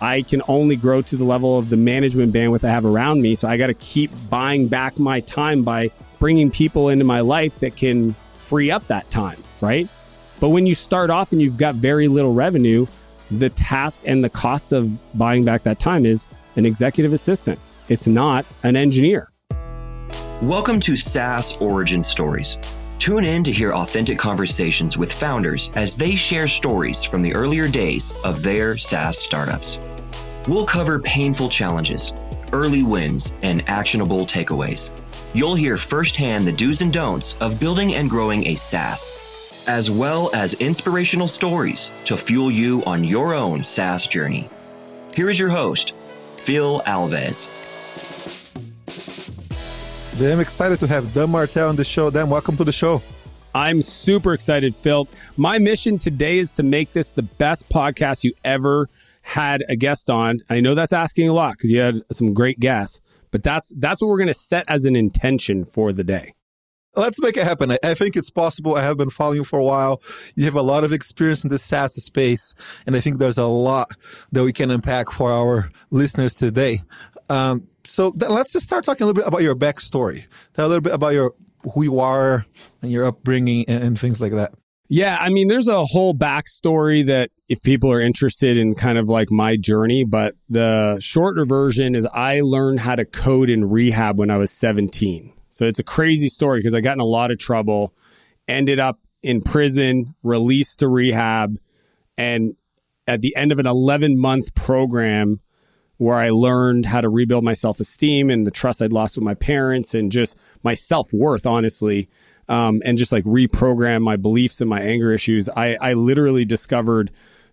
I can only grow to the level of the management bandwidth I have around me. So I got to keep buying back my time by bringing people into my life that can free up that time, right? But when you start off and you've got very little revenue, the task and the cost of buying back that time is an executive assistant. It's not an engineer. Welcome to SaaS Origin Stories. Tune in to hear authentic conversations with founders as they share stories from the earlier days of their SaaS startups. We'll cover painful challenges, early wins, and actionable takeaways. You'll hear firsthand the do's and don'ts of building and growing a SaaS, as well as inspirational stories to fuel you on your own SaaS journey. Here is your host, Phil Alves. I'm excited to have Dan Martell on the show. Dan, welcome to the show. I'm super excited, Phil. My mission today is to make this the best podcast you ever had a guest on. I know that's asking a lot because you had some great guests, but that's that's what we're going to set as an intention for the day. Let's make it happen. I, I think it's possible. I have been following you for a while. You have a lot of experience in the SaaS space, and I think there's a lot that we can unpack for our listeners today. Um, so let's just start talking a little bit about your backstory. Tell a little bit about your who you are and your upbringing and, and things like that. Yeah, I mean, there's a whole backstory that if people are interested in kind of like my journey, but the shorter version is I learned how to code in rehab when I was 17. So it's a crazy story because I got in a lot of trouble, ended up in prison, released to rehab, and at the end of an 11 month program, where I learned how to rebuild my self esteem and the trust I'd lost with my parents and just my self worth, honestly, um, and just like reprogram my beliefs and my anger issues. I, I literally discovered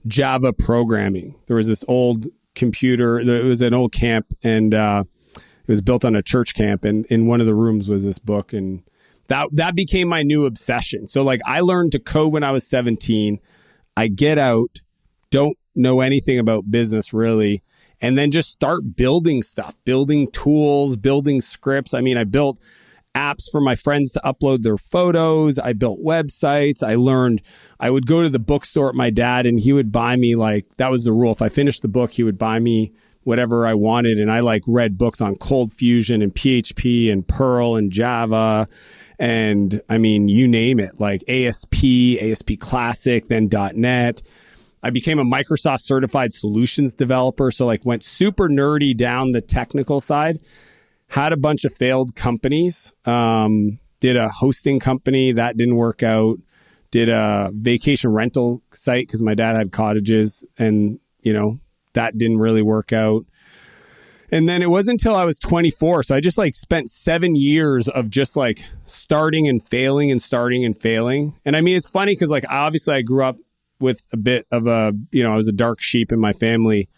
Java programming. There was this old computer, it was an old camp, and uh, it was built on a church camp. And in one of the rooms was this book. And that, that became my new obsession. So, like, I learned to code when I was 17. I get out, don't know anything about business really and then just start building stuff, building tools, building scripts. I mean, I built apps for my friends to upload their photos. I built websites. I learned I would go to the bookstore at my dad and he would buy me like that was the rule. If I finished the book, he would buy me whatever I wanted and I like read books on ColdFusion and PHP and Perl and Java and I mean you name it, like ASP, ASP Classic, then .NET. I became a Microsoft certified solutions developer. So, like, went super nerdy down the technical side. Had a bunch of failed companies. Um, did a hosting company that didn't work out. Did a vacation rental site because my dad had cottages, and you know that didn't really work out. And then it wasn't until I was 24. So I just like spent seven years of just like starting and failing and starting and failing. And I mean, it's funny because like obviously I grew up with a bit of a, you know, I was a dark sheep in my family.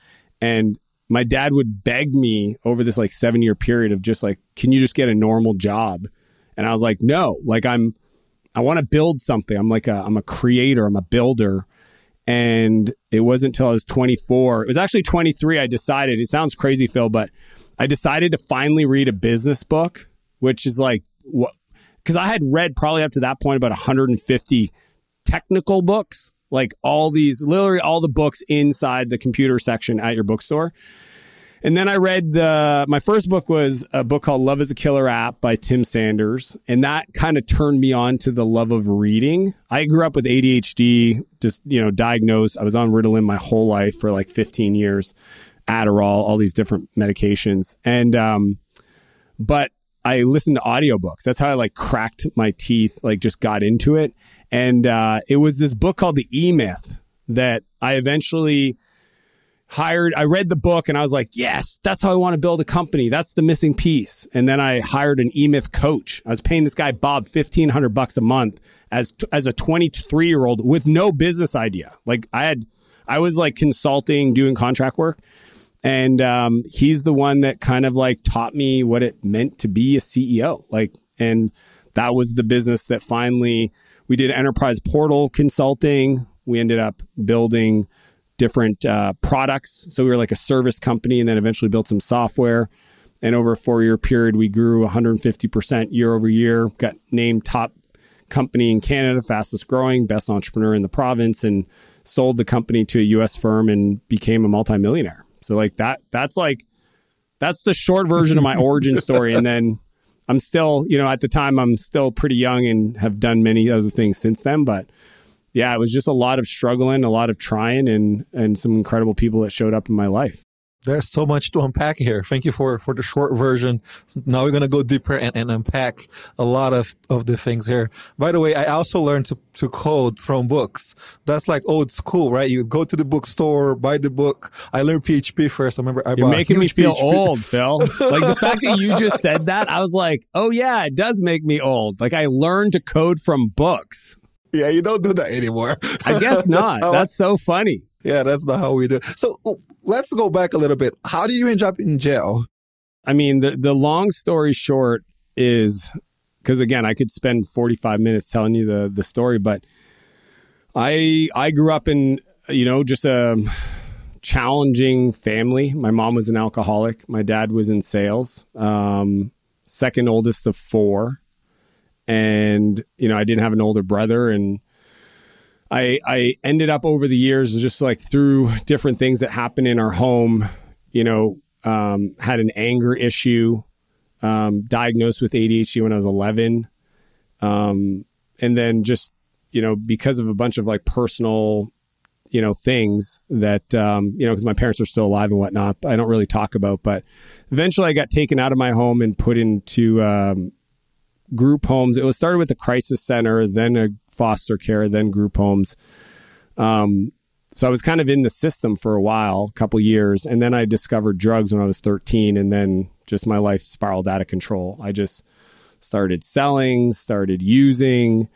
And my dad would beg me over this like seven year period of just like, can you just get a normal job? And I was like, no, like I'm, I want to build something. I'm like a, I'm a creator. I'm a builder. And it wasn't until I was 24. It was actually 23. I decided, it sounds crazy, Phil, but I decided to finally read a business book, which is like what, because I had read probably up to that point about 150 technical books like all these, literally all the books inside the computer section at your bookstore. And then I read the my first book was a book called Love is a Killer App by Tim Sanders, and that kind of turned me on to the love of reading. I grew up with ADHD, just you know, diagnosed. I was on Ritalin my whole life for like 15 years, Adderall, all these different medications, and um, but I listened to audiobooks. That's how I like cracked my teeth, like just got into it. And uh, it was this book called The E Myth that I eventually hired. I read the book and I was like, yes, that's how I want to build a company. That's the missing piece. And then I hired an E Myth coach. I was paying this guy Bob fifteen hundred bucks a month as as a twenty three year old with no business idea. Like I had, I was like consulting, doing contract work. And um, he's the one that kind of like taught me what it meant to be a CEO. Like, and that was the business that finally we did enterprise portal consulting. We ended up building different uh, products. So we were like a service company and then eventually built some software. And over a four year period, we grew 150% year over year, got named top company in Canada, fastest growing, best entrepreneur in the province, and sold the company to a US firm and became a multimillionaire. So like that that's like that's the short version of my origin story and then I'm still, you know, at the time I'm still pretty young and have done many other things since then, but yeah, it was just a lot of struggling, a lot of trying and and some incredible people that showed up in my life. There's so much to unpack here. Thank you for, for the short version. Now we're going to go deeper and, and unpack a lot of, of the things here. By the way, I also learned to, to code from books. That's like old school, right? You go to the bookstore, buy the book. I learned PHP first. I remember I You're making me feel PHP. old, Phil. like the fact that you just said that, I was like, oh yeah, it does make me old. Like I learned to code from books. Yeah, you don't do that anymore. I guess not. that's, that's so funny. Yeah, that's not how we do. So let's go back a little bit. How did you end up in jail? I mean, the the long story short is because again, I could spend 45 minutes telling you the the story, but I I grew up in you know just a challenging family. My mom was an alcoholic. My dad was in sales. Um, second oldest of four, and you know I didn't have an older brother, and I I ended up over the years just like through different things that happened in our home, you know, um, had an anger issue, um, diagnosed with ADHD when I was 11, um, and then just you know because of a bunch of like personal you know things that um, you know because my parents are still alive and whatnot i don't really talk about but eventually i got taken out of my home and put into um, group homes. It was started with the crisis center then a foster care, then group homes. Um, so I was kind of in the system for a while, a couple years, and then I discovered drugs when I was 13, and then just my life spiraled out of control. I just started selling, started using,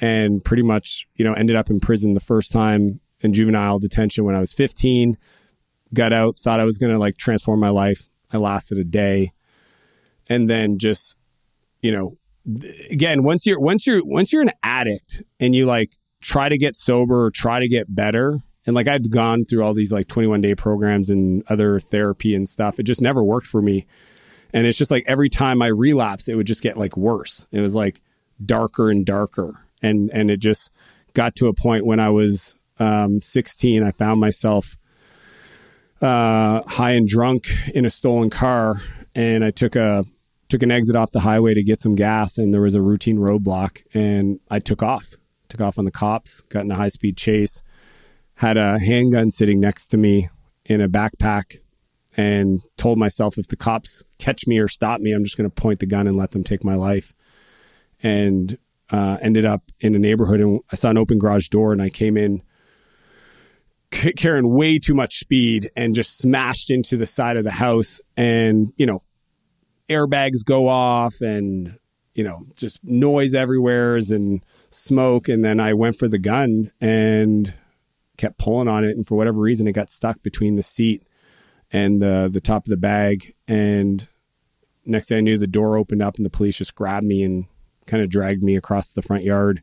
and pretty much, you know, ended up in prison the first time in juvenile detention when I was 15. Got out, thought I was going to like transform my life. I lasted a day, and then just, you know, again, once you're once you're once you're an addict and you like try to get sober or try to get better, and like I'd gone through all these like 21 day programs and other therapy and stuff, it just never worked for me. And it's just like every time I relapse, it would just get like worse. It was like darker and darker, and and it just got to a point when I was um, 16, I found myself uh, high and drunk in a stolen car, and I took a took an exit off the highway to get some gas and there was a routine roadblock and I took off. Took off on the cops, got in a high speed chase, had a handgun sitting next to me in a backpack and told myself if the cops catch me or stop me, I'm just going to point the gun and let them take my life. And uh, ended up in a neighborhood and I saw an open garage door and I came in carrying way too much speed and just smashed into the side of the house and you know airbags go off and you know just noise everywhere and smoke. And then i went for the gun and kept pulling on it. And for whatever reason it got stuck between the seat and the the top of the bag. And next thing i knew the door opened up and the police just grabbed me and kind of dragged me across the front yard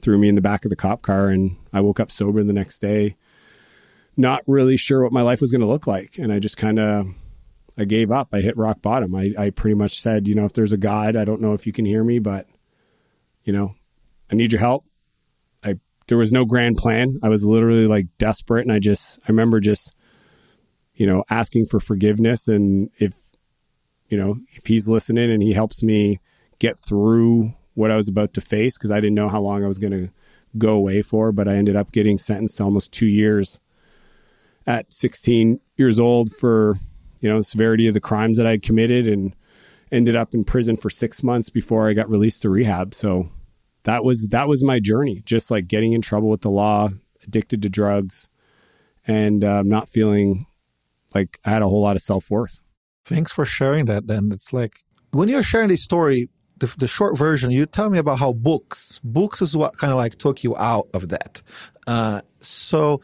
threw me in the back of the cop car. And i woke up sober the next day not really sure what my life was going to look like. And i just kind of I gave up. I hit rock bottom. I, I pretty much said, you know, if there's a God, I don't know if you can hear me, but you know, I need your help. I there was no grand plan. I was literally like desperate and I just I remember just you know, asking for forgiveness and if you know, if he's listening and he helps me get through what I was about to face because I didn't know how long I was going to go away for, but I ended up getting sentenced to almost 2 years at 16 years old for you know, the severity of the crimes that I had committed and ended up in prison for six months before I got released to rehab. So that was that was my journey, just like getting in trouble with the law, addicted to drugs, and uh, not feeling like I had a whole lot of self worth. Thanks for sharing that. Then it's like when you're sharing this story, the, the, short version, you tell me about how books, books is what kind of like took you out of that. Uh, so,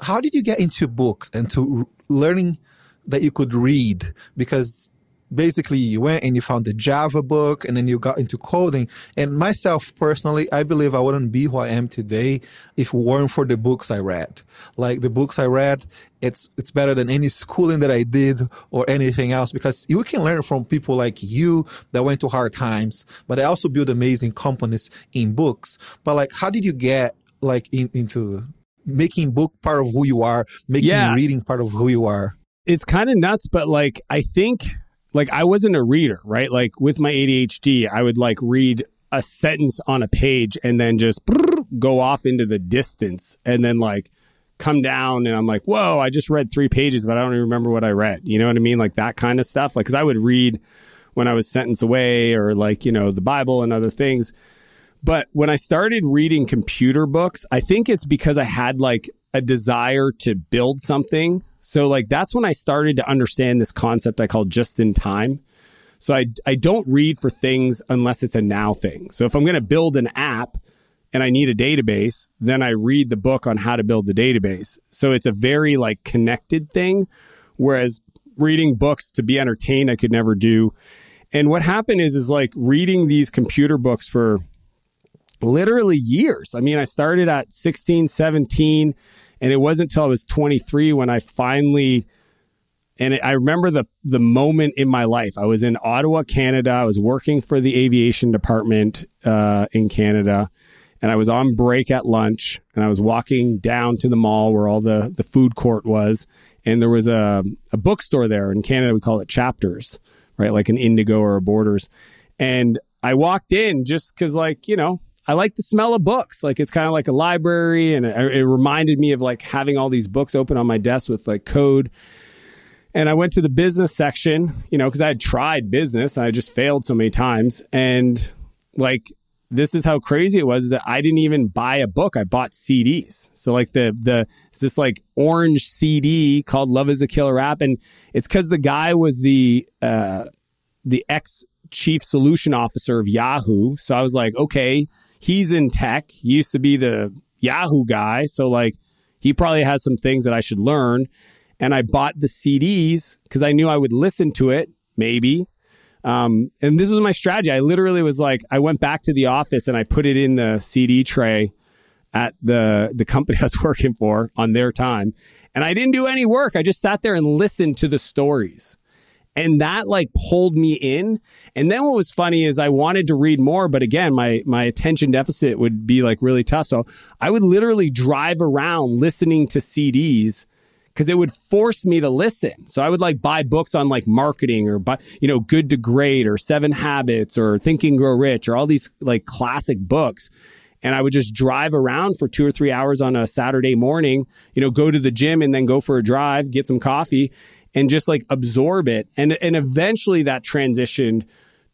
how did you get into books and to learning that you could read because basically you went and you found the Java book and then you got into coding. And myself personally, I believe I wouldn't be who I am today if it weren't for the books I read. Like the books I read, it's, it's better than any schooling that I did or anything else because you can learn from people like you that went to hard times, but I also build amazing companies in books. But like, how did you get like in, into making book part of who you are, making yeah. reading part of who you are? It's kind of nuts, but like I think like I wasn't a reader, right? Like with my ADHD, I would like read a sentence on a page and then just go off into the distance and then like come down and I'm like, whoa, I just read three pages, but I don't even remember what I read. You know what I mean? Like that kind of stuff. Like, cause I would read when I was sentence away or like, you know, the Bible and other things. But when I started reading computer books, I think it's because I had like a desire to build something. So like that's when I started to understand this concept I call just in time. So I I don't read for things unless it's a now thing. So if I'm going to build an app and I need a database, then I read the book on how to build the database. So it's a very like connected thing whereas reading books to be entertained I could never do. And what happened is is like reading these computer books for literally years. I mean, I started at 16, 17 and it wasn't until I was 23 when I finally and I remember the the moment in my life. I was in Ottawa, Canada. I was working for the aviation department uh, in Canada, and I was on break at lunch. And I was walking down to the mall where all the the food court was, and there was a a bookstore there. In Canada, we call it Chapters, right? Like an Indigo or a Borders. And I walked in just because, like, you know, I like the smell of books. Like it's kind of like a library, and it, it reminded me of like having all these books open on my desk with like code. And I went to the business section, you know, because I had tried business, and I just failed so many times, and like this is how crazy it was is that I didn't even buy a book. I bought CDs. So like the the it's this like orange CD called Love is a Killer App. And it's because the guy was the uh the ex chief solution officer of Yahoo. So I was like, okay, he's in tech. He used to be the Yahoo guy. So like he probably has some things that I should learn. And I bought the CDs because I knew I would listen to it, maybe. Um, and this was my strategy. I literally was like, I went back to the office and I put it in the CD tray at the the company I was working for on their time. And I didn't do any work. I just sat there and listened to the stories. And that like pulled me in. And then what was funny is I wanted to read more, but again, my my attention deficit would be like really tough. So I would literally drive around listening to CDs because it would force me to listen. So I would like buy books on like marketing or buy, you know, Good to Great or Seven Habits or Think and Grow Rich or all these like classic books. And I would just drive around for two or three hours on a Saturday morning, you know, go to the gym and then go for a drive, get some coffee and just like absorb it. And, and eventually that transitioned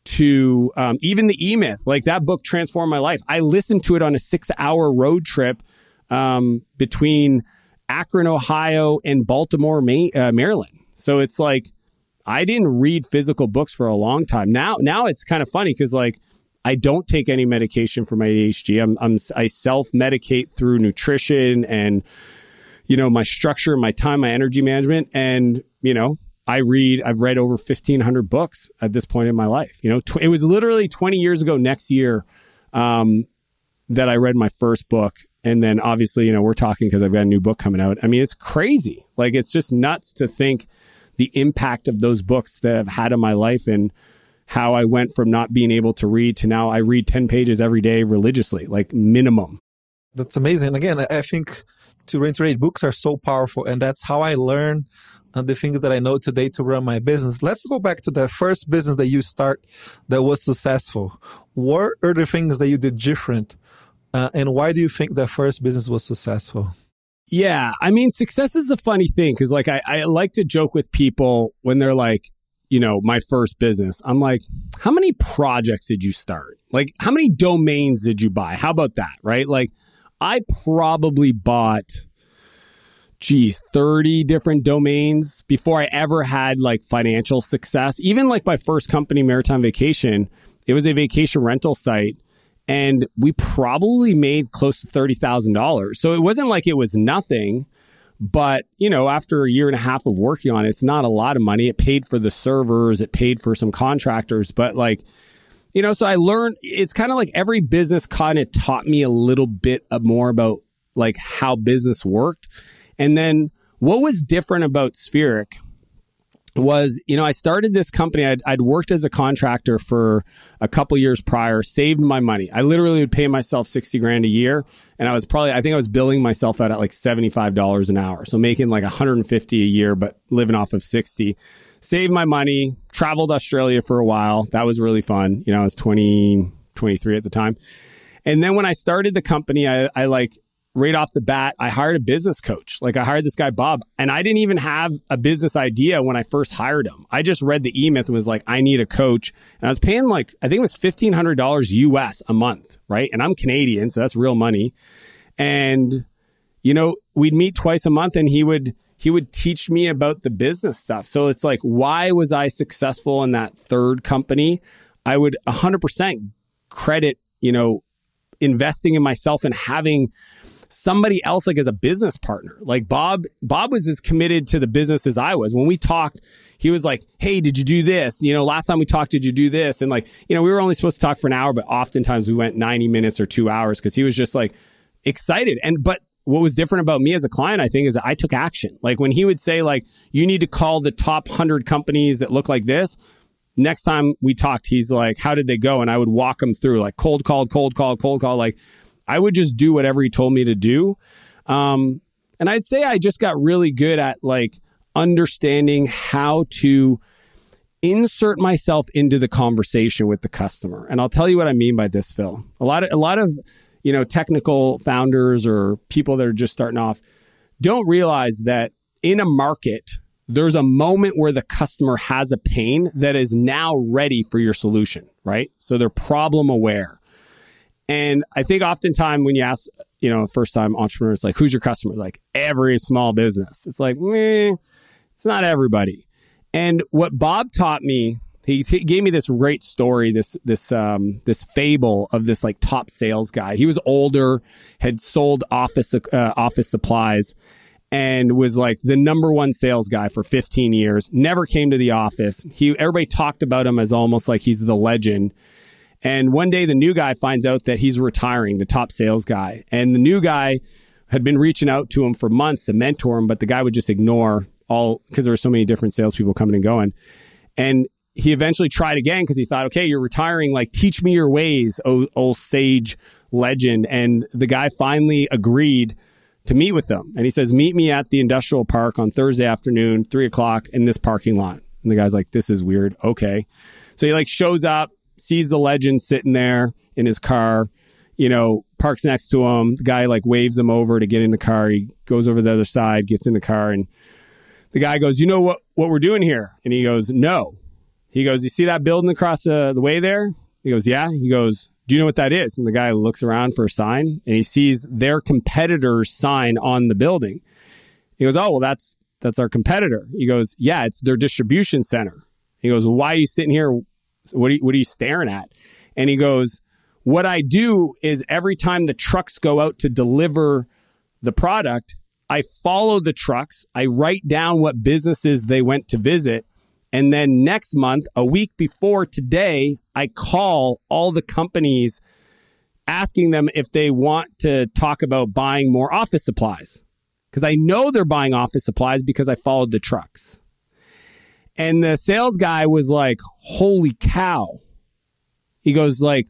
to um, even the E Myth. Like that book transformed my life. I listened to it on a six hour road trip um, between Akron, Ohio, and Baltimore, uh, Maryland. So it's like I didn't read physical books for a long time. Now, now it's kind of funny because like I don't take any medication for my ADHD. I'm, I'm I self medicate through nutrition and you know my structure, my time, my energy management, and you know I read. I've read over fifteen hundred books at this point in my life. You know, tw- it was literally twenty years ago next year um, that I read my first book, and then obviously, you know, we're talking because I've got a new book coming out. I mean, it's crazy. Like, it's just nuts to think the impact of those books that I've had in my life and how I went from not being able to read to now I read 10 pages every day religiously, like minimum. That's amazing. Again, I think to reiterate, books are so powerful. And that's how I learn uh, the things that I know today to run my business. Let's go back to the first business that you start that was successful. What are the things that you did different uh, and why do you think that first business was successful? Yeah, I mean, success is a funny thing because, like, I, I like to joke with people when they're like, you know, my first business. I'm like, how many projects did you start? Like, how many domains did you buy? How about that? Right? Like, I probably bought, geez, 30 different domains before I ever had like financial success. Even like my first company, Maritime Vacation, it was a vacation rental site and we probably made close to $30,000. So it wasn't like it was nothing, but you know, after a year and a half of working on it, it's not a lot of money. It paid for the servers, it paid for some contractors, but like you know, so I learned it's kind of like every business kind of taught me a little bit more about like how business worked. And then what was different about Spheric was you know i started this company. I'd, I'd, worked as a contractor for a couple years prior saved my money. I literally would pay myself 60 grand a year and i was probably i think i was billing myself out at like $75 an hour. So making like 150 a year but living off of 60 saved my money traveled australia for a while. That was really fun. You know i was 20 23 at the time. And then when i started the company i, I like right off the bat, I hired a business coach. Like I hired this guy, Bob, and I didn't even have a business idea when I first hired him. I just read the E Myth and was like, I need a coach. And I was paying like, I think it was $1,500 US a month, right? And I'm Canadian, so that's real money. And, you know, we'd meet twice a month and he would, he would teach me about the business stuff. So it's like, why was I successful in that third company? I would 100% credit, you know, investing in myself and having somebody else like as a business partner. Like Bob, Bob was as committed to the business as I was. When we talked, he was like, Hey, did you do this? You know, last time we talked, did you do this? And like, you know, we were only supposed to talk for an hour, but oftentimes we went 90 minutes or two hours because he was just like excited. And, but what was different about me as a client, I think, is I took action. Like when he would say, like, you need to call the top 100 companies that look like this. Next time we talked, he's like, how did they go? And I would walk him through like cold call, cold call, cold call. Like I would just do whatever he told me to do. Um, and I'd say I just got really good at like understanding how to insert myself into the conversation with the customer. And I'll tell you what I mean by this, Phil. A lot of a lot of you know technical founders or people that are just starting off don't realize that in a market there's a moment where the customer has a pain that is now ready for your solution, right? So they're problem aware. And I think oftentimes when you ask, you know, first time entrepreneurs, like, who's your customer? Like every small business. It's like, meh, it's not everybody. And what Bob taught me, he, he gave me this great story, this this um, this fable of this like top sales guy. He was older, had sold office uh, office supplies, and was like the number one sales guy for 15 years. Never came to the office. He everybody talked about him as almost like he's the legend. And one day the new guy finds out that he's retiring, the top sales guy. And the new guy had been reaching out to him for months to mentor him, but the guy would just ignore all because there were so many different salespeople coming and going. And he eventually tried again because he thought, okay, you're retiring. Like, teach me your ways, old, old sage legend. And the guy finally agreed to meet with them. And he says, meet me at the industrial park on Thursday afternoon, three o'clock in this parking lot. And the guy's like, this is weird. Okay. So he like shows up, sees the legend sitting there in his car, you know, parks next to him. The guy like waves him over to get in the car. He goes over the other side, gets in the car, and the guy goes, "You know what what we're doing here?" And he goes, "No." He goes, "You see that building across the, the way there?" He goes, "Yeah." He goes, "Do you know what that is?" And the guy looks around for a sign, and he sees their competitor's sign on the building. He goes, "Oh, well, that's that's our competitor." He goes, "Yeah, it's their distribution center." He goes, "Why are you sitting here what are you, what are you staring at? And he goes, what I do is every time the trucks go out to deliver the product, I follow the trucks. I write down what businesses they went to visit. And then next month, a week before today, I call all the companies asking them if they want to talk about buying more office supplies. Because I know they're buying office supplies because I followed the trucks. And the sales guy was like, holy cow. He goes like,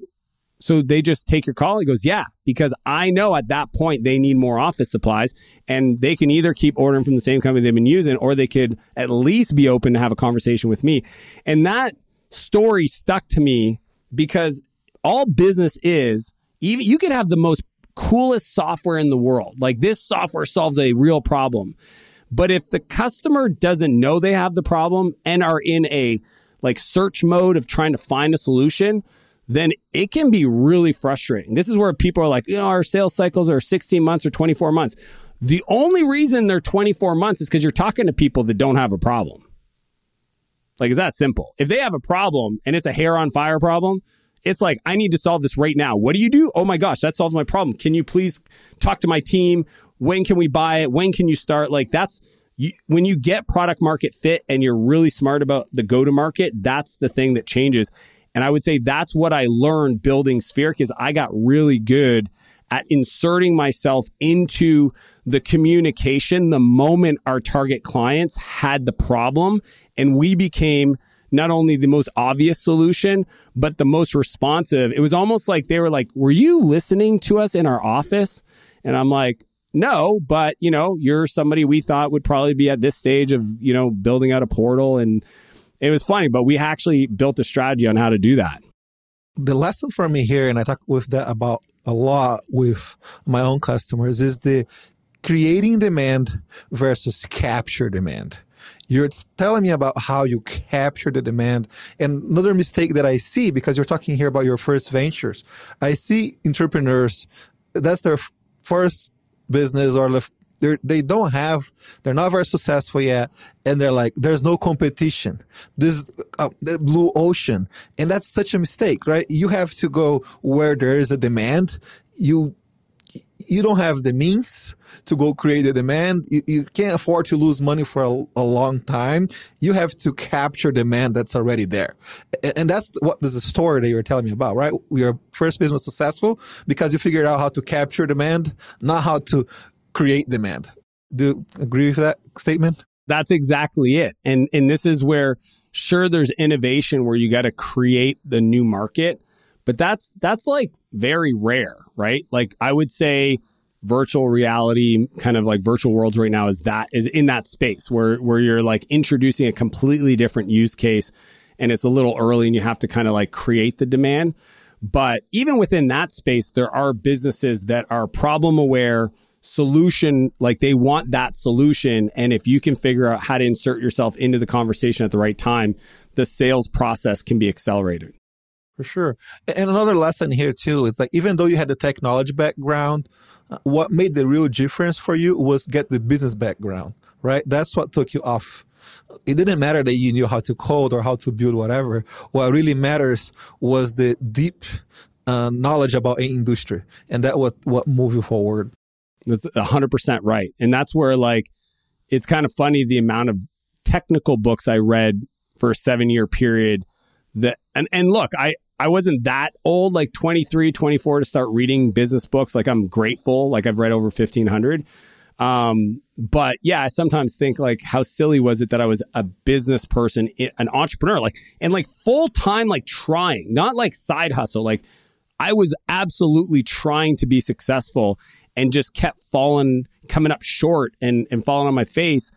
so they just take your call? He goes, yeah, because I know at that point they need more office supplies and they can either keep ordering from the same company they've been using or they could at least be open to have a conversation with me. And that story stuck to me because all business is, even you could have the most coolest software in the world. Like this software solves a real problem. But if the customer doesn't know they have the problem and are in a like search mode of trying to find a solution, then it can be really frustrating. This is where people are like, you know, our sales cycles are 16 months or 24 months. The only reason they're 24 months is because you're talking to people that don't have a problem. Like, it's that simple. If they have a problem and it's a hair on fire problem, it's like, I need to solve this right now. What do you do? Oh my gosh, that solves my problem. Can you please talk to my team? When can we buy it? When can you start? Like, that's you, when you get product market fit and you're really smart about the go to market, that's the thing that changes. And I would say that's what I learned building Sphere because I got really good at inserting myself into the communication the moment our target clients had the problem and we became not only the most obvious solution, but the most responsive. It was almost like they were like, Were you listening to us in our office? And I'm like, No, but you know, you're somebody we thought would probably be at this stage of, you know, building out a portal. And it was funny, but we actually built a strategy on how to do that. The lesson for me here, and I talk with that about a lot with my own customers, is the creating demand versus capture demand. You're telling me about how you capture the demand. And another mistake that I see, because you're talking here about your first ventures, I see entrepreneurs, that's their first business or they're, they don't have, they're not very successful yet. And they're like, there's no competition. This uh, blue ocean. And that's such a mistake, right? You have to go where there is a demand. You you don't have the means to go create the demand. You, you can't afford to lose money for a, a, long time. You have to capture demand that's already there. And, and that's what this is story that you're telling me about, right? Your first business was successful because you figured out how to capture demand, not how to create demand. Do you agree with that statement? That's exactly it. And, and this is where sure there's innovation where you got to create the new market but that's that's like very rare, right? Like I would say virtual reality kind of like virtual worlds right now is that is in that space where where you're like introducing a completely different use case and it's a little early and you have to kind of like create the demand. But even within that space, there are businesses that are problem aware, solution, like they want that solution. And if you can figure out how to insert yourself into the conversation at the right time, the sales process can be accelerated. For sure. And another lesson here too is like even though you had the technology background, uh, what made the real difference for you was get the business background, right? That's what took you off. It didn't matter that you knew how to code or how to build whatever. What really matters was the deep uh, knowledge about an industry, and that what what moved you forward. That's hundred percent right, and that's where like it's kind of funny the amount of technical books I read for a seven year period that and and look i i wasn't that old like 23 24 to start reading business books. Like i'm grateful. Like i've read over 1500 um but yeah i sometimes think like how silly was it that i was a business person an entrepreneur like and like full time like trying not like side hustle. Like i was absolutely trying to be successful and just kept falling coming up short and and falling on my face.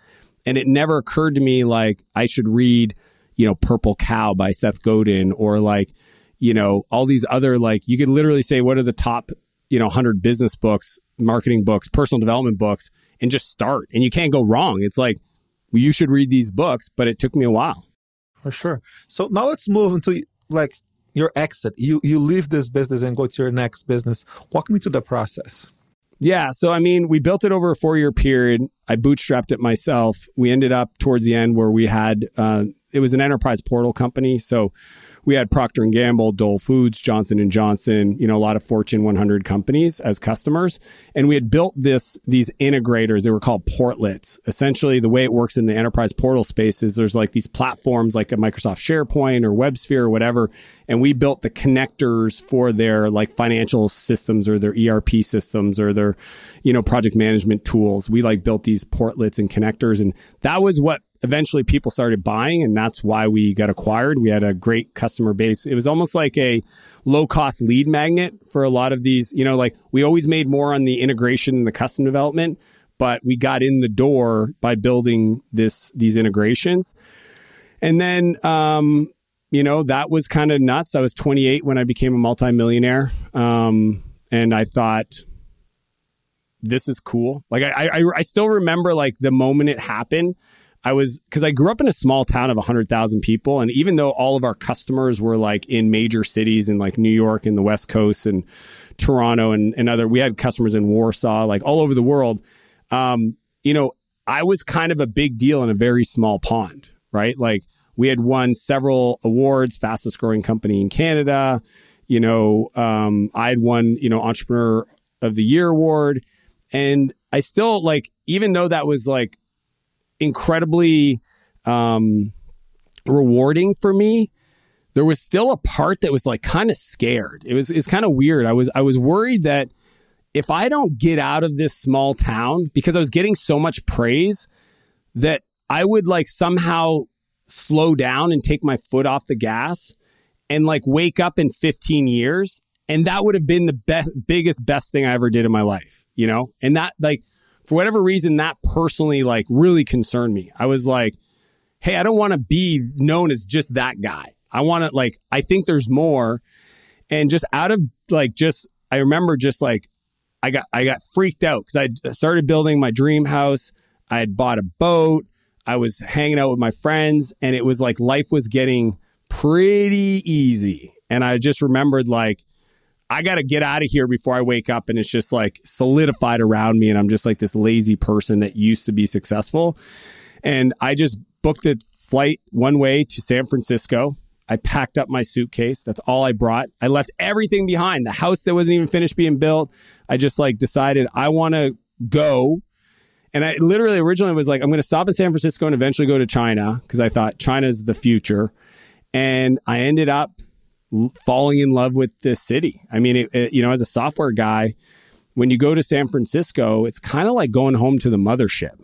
And it never occurred to me like i should read you know, Purple Cow by Seth Godin or like, you know, all these other like you could literally say what are the top, you know, 100 business books, marketing books, personal development books and just start and you can't go wrong. It's like well, you should read these books, but it took me a while. For sure. So now let's move into like your exit. You you leave this business and go to your next business. Walk me through the process. Yeah. So, I mean, we built it over a four year period. I bootstrapped it myself. We ended up towards the end where we had, uh, it was an enterprise portal company. So we had Procter and Gamble, Dole Foods, Johnson and Johnson, you know, a lot of Fortune 100 companies as customers, and we had built this these integrators. They were called portlets. Essentially, the way it works in the enterprise portal space is there's like these platforms like a Microsoft SharePoint or WebSphere or whatever, and we built the connectors for their like financial systems or their ERP systems or their, you know, project management tools. We like built these portlets and connectors, and that was what eventually people started buying and that's why we got acquired. We had a great customer base. It was almost like a low cost lead magnet for a lot of these you know like we always made more on the integration and the custom development but we got in the door by building this these integrations. And then um you know that was kind of nuts. I was 28 when i became a multimillionaire um and i thought this is cool. Like I, I i still remember like the moment it happened I was because I grew up in a small town of 100,000 people. And even though all of our customers were like in major cities in like New York and the West Coast and Toronto and, and other, we had customers in Warsaw, like all over the world. Um, you know, I was kind of a big deal in a very small pond, right? Like we had won several awards, fastest growing company in Canada. You know, um, I had won, you know, Entrepreneur of the Year award. And I still like, even though that was like incredibly um, rewarding for me, there was still a part that was like kind of scared. It was it's kind of weird. I was I was worried that if I don't get out of this small town because I was getting so much praise that I would like somehow slow down and take my foot off the gas and like wake up in 15 years and that would have been the best biggest best thing I ever did in my life, you know? And that like for whatever reason that personally like really concerned me. I was like, "Hey, I don't want to be known as just that guy. I want to like I think there's more." And just out of like just I remember just like I got I got freaked out because I started building my dream house. I had bought a boat. I was hanging out with my friends, and it was like life was getting pretty easy. And I just remembered like I got to get out of here before I wake up, and it's just like solidified around me, and I'm just like this lazy person that used to be successful. And I just booked a flight one way to San Francisco I packed up my suitcase. That's all I brought. I left everything behind. The house that wasn't even finished being built. I just like decided I want to go. And I literally originally was like, I'm going to stop in San Francisco and eventually go to China because I thought China's the future. And I ended up falling in love with this city. I mean, it, it, you know, as a software guy, when you go to San Francisco, it's kind of like going home to the mothership.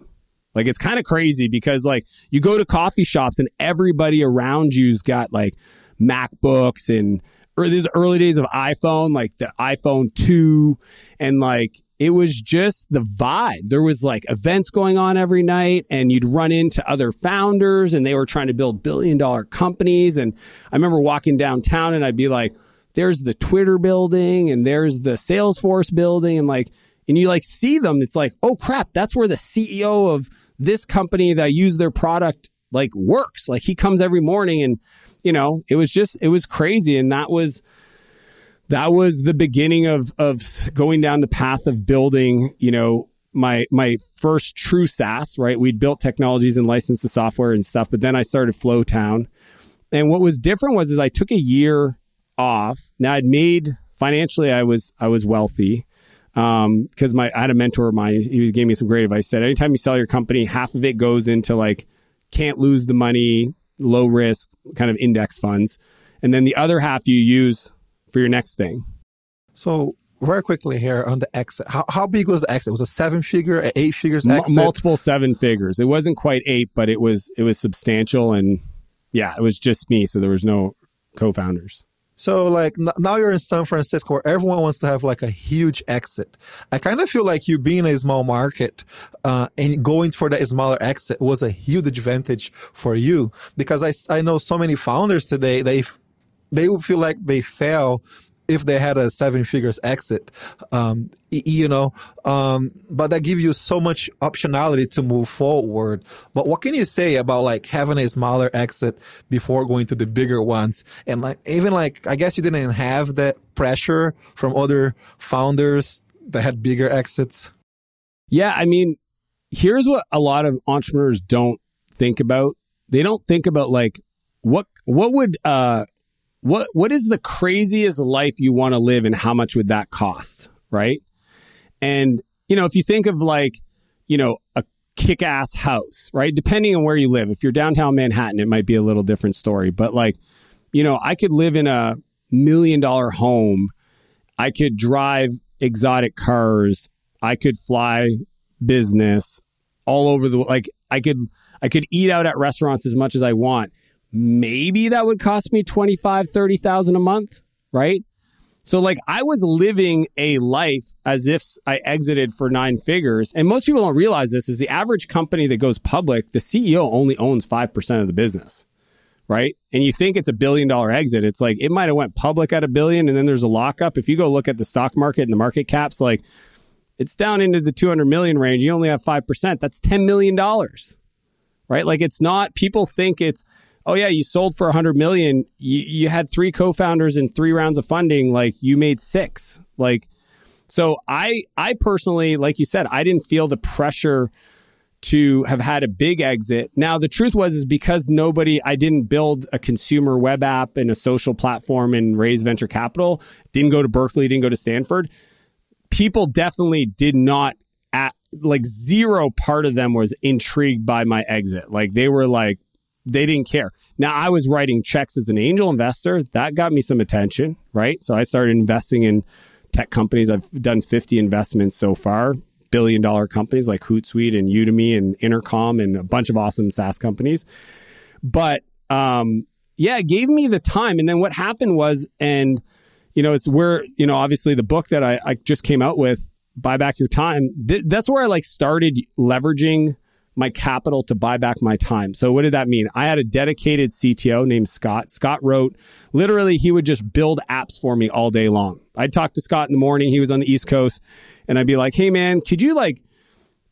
Like it's kind of crazy because like you go to coffee shops and everybody around you's got like MacBooks and er, or these early days of iPhone, like the iPhone 2 and like it was just the vibe. There was like events going on every night and you'd run into other founders and they were trying to build billion dollar companies and I remember walking downtown and I'd be like there's the Twitter building and there's the Salesforce building and like and you like see them it's like oh crap that's where the CEO of this company that I use their product like works. Like he comes every morning and you know, it was just it was crazy and that was that was the beginning of of going down the path of building, you know, my my first true SaaS, right? We'd built technologies and licensed the software and stuff, but then I started Flowtown. And what was different was is I took a year off. Now I'd made financially I was I was wealthy um because my I had a mentor of mine he gave me some great advice he said anytime you sell your company half of it goes into like can't lose the money low risk kind of index funds and then the other half you use for your next thing. So very quickly here on the exit. How, how big was the exit? It was a seven figure eight figures exit? M- multiple seven figures. It wasn't quite eight but it was it was substantial and yeah it was just me so there was no co-founders. So like n- now you're in San Francisco where everyone wants to have like a huge exit. I kind of feel like you being a small market uh, and going for that smaller exit was a huge advantage for you because I, I know so many founders today they they would feel like they fail if they had a seven figures exit, um, you know, um, but that gives you so much optionality to move forward. But what can you say about like having a smaller exit before going to the bigger ones? And like, even like, I guess you didn't have that pressure from other founders that had bigger exits. Yeah. I mean, here's what a lot of entrepreneurs don't think about. They don't think about like, what, what would, uh, what what is the craziest life you want to live and how much would that cost right? And you know if you think of like you know a kick-ass house right? Depending on where you live. If you're downtown manhattan it might be a little different story. But like you know i could live in a million dollar home. I could drive exotic cars. I could fly business all over the like i could i could eat out at restaurants as much as i want maybe that would cost me 25 30,000 a month, right? So like I was living a life as if I exited for nine figures. And most people don't realize this is the average company that goes public, the CEO only owns 5% of the business. Right. And you think it's a billion dollar exit. It's like it might have went public at a billion and then there's a lockup. If you go look at the stock market and the market caps, like it's down into the 200 million range. You only have 5%. That's $10 million. Right. Like it's not, people think it's, oh yeah, you sold for a 100 million. You, you had three co-founders and three rounds of funding. Like you made six. Like, so I, I personally, like you said, I didn't feel the pressure to have had a big exit. Now the truth was is because nobody I didn't build a consumer web app and a social platform and raise venture capital, didn't go to Berkeley, didn't go to Stanford. People definitely did not at like zero part of them was intrigued by my exit. Like they were like they didn't care. Now I was writing checks as an angel investor. That got me some attention, right? So I started investing in tech companies. I've done 50 investments so far, billion dollar companies like Hootsuite and Udemy and Intercom and a bunch of awesome SaaS companies. But um, yeah, it gave me the time. And then what happened was, and you know, it's where, you know, obviously the book that I, I just came out with, Buy Back Your Time, th- that's where I like started leveraging my capital to buy back my time. So what did that mean? I had a dedicated CTO named Scott. Scott wrote literally he would just build apps for me all day long. I'd talk to Scott in the morning, he was on the East Coast, and I'd be like, "Hey man, could you like